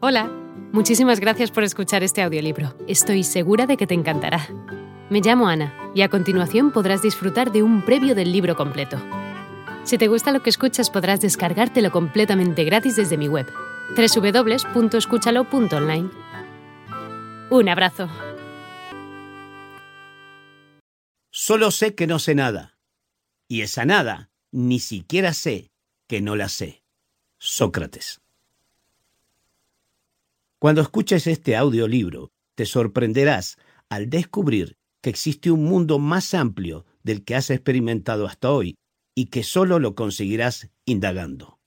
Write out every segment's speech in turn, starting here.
Hola, muchísimas gracias por escuchar este audiolibro. Estoy segura de que te encantará. Me llamo Ana y a continuación podrás disfrutar de un previo del libro completo. Si te gusta lo que escuchas podrás descargártelo completamente gratis desde mi web, www.escúchalo.online. Un abrazo. Solo sé que no sé nada. Y esa nada ni siquiera sé que no la sé. Sócrates. Cuando escuches este audiolibro, te sorprenderás al descubrir que existe un mundo más amplio del que has experimentado hasta hoy y que solo lo conseguirás indagando.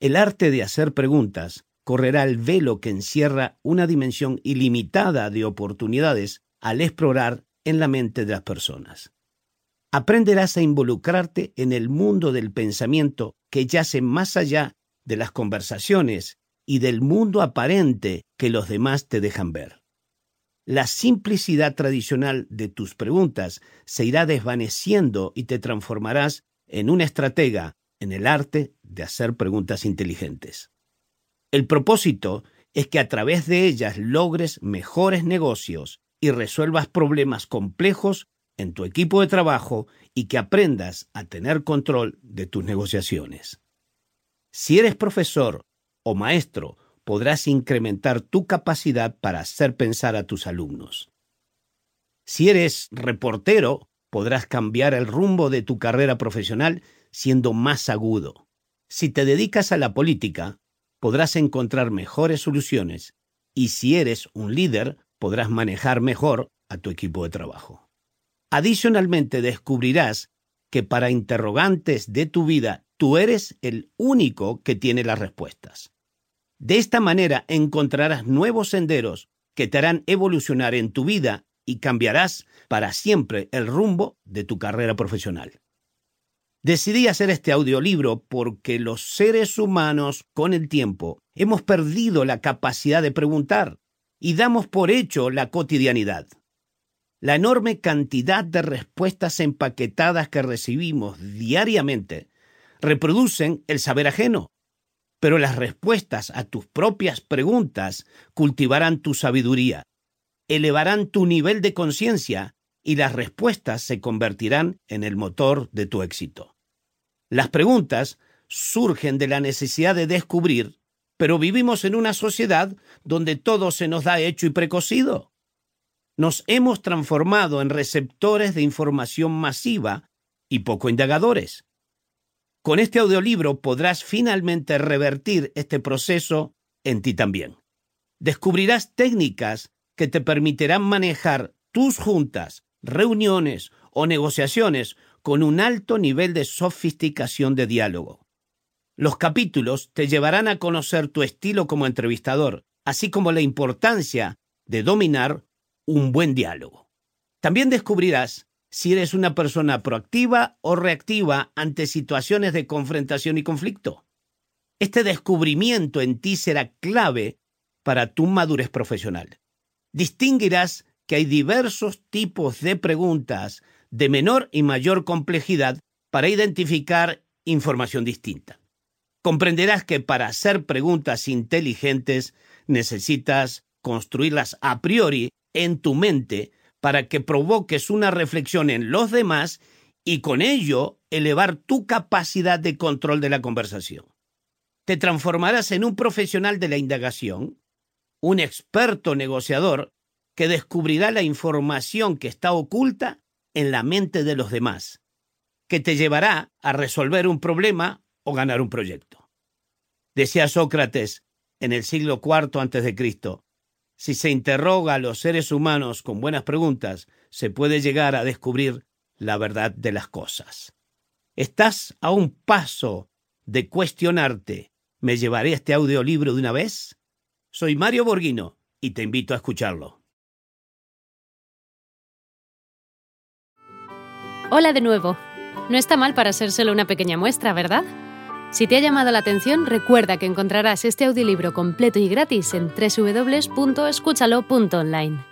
El arte de hacer preguntas correrá el velo que encierra una dimensión ilimitada de oportunidades al explorar en la mente de las personas. Aprenderás a involucrarte en el mundo del pensamiento que yace más allá de las conversaciones y del mundo aparente que los demás te dejan ver. La simplicidad tradicional de tus preguntas se irá desvaneciendo y te transformarás en un estratega en el arte de hacer preguntas inteligentes. El propósito es que a través de ellas logres mejores negocios y resuelvas problemas complejos en tu equipo de trabajo y que aprendas a tener control de tus negociaciones. Si eres profesor o maestro, podrás incrementar tu capacidad para hacer pensar a tus alumnos. Si eres reportero, podrás cambiar el rumbo de tu carrera profesional siendo más agudo. Si te dedicas a la política, podrás encontrar mejores soluciones y si eres un líder, podrás manejar mejor a tu equipo de trabajo. Adicionalmente, descubrirás que para interrogantes de tu vida tú eres el único que tiene las respuestas. De esta manera encontrarás nuevos senderos que te harán evolucionar en tu vida y cambiarás para siempre el rumbo de tu carrera profesional. Decidí hacer este audiolibro porque los seres humanos con el tiempo hemos perdido la capacidad de preguntar y damos por hecho la cotidianidad. La enorme cantidad de respuestas empaquetadas que recibimos diariamente reproducen el saber ajeno, pero las respuestas a tus propias preguntas cultivarán tu sabiduría, elevarán tu nivel de conciencia y las respuestas se convertirán en el motor de tu éxito. Las preguntas surgen de la necesidad de descubrir, pero vivimos en una sociedad donde todo se nos da hecho y precocido. Nos hemos transformado en receptores de información masiva y poco indagadores. Con este audiolibro podrás finalmente revertir este proceso en ti también. Descubrirás técnicas que te permitirán manejar tus juntas, reuniones o negociaciones con un alto nivel de sofisticación de diálogo. Los capítulos te llevarán a conocer tu estilo como entrevistador, así como la importancia de dominar un buen diálogo. También descubrirás si eres una persona proactiva o reactiva ante situaciones de confrontación y conflicto. Este descubrimiento en ti será clave para tu madurez profesional. Distinguirás que hay diversos tipos de preguntas de menor y mayor complejidad para identificar información distinta. Comprenderás que para hacer preguntas inteligentes necesitas construirlas a priori en tu mente para que provoques una reflexión en los demás y con ello elevar tu capacidad de control de la conversación. Te transformarás en un profesional de la indagación, un experto negociador que descubrirá la información que está oculta en la mente de los demás, que te llevará a resolver un problema o ganar un proyecto. Decía Sócrates en el siglo IV a.C., si se interroga a los seres humanos con buenas preguntas, se puede llegar a descubrir la verdad de las cosas. ¿Estás a un paso de cuestionarte, ¿me llevaré este audiolibro de una vez? Soy Mario Borghino y te invito a escucharlo. Hola de nuevo. No está mal para ser solo una pequeña muestra, ¿verdad? Si te ha llamado la atención, recuerda que encontrarás este audiolibro completo y gratis en www.escúchalo.online.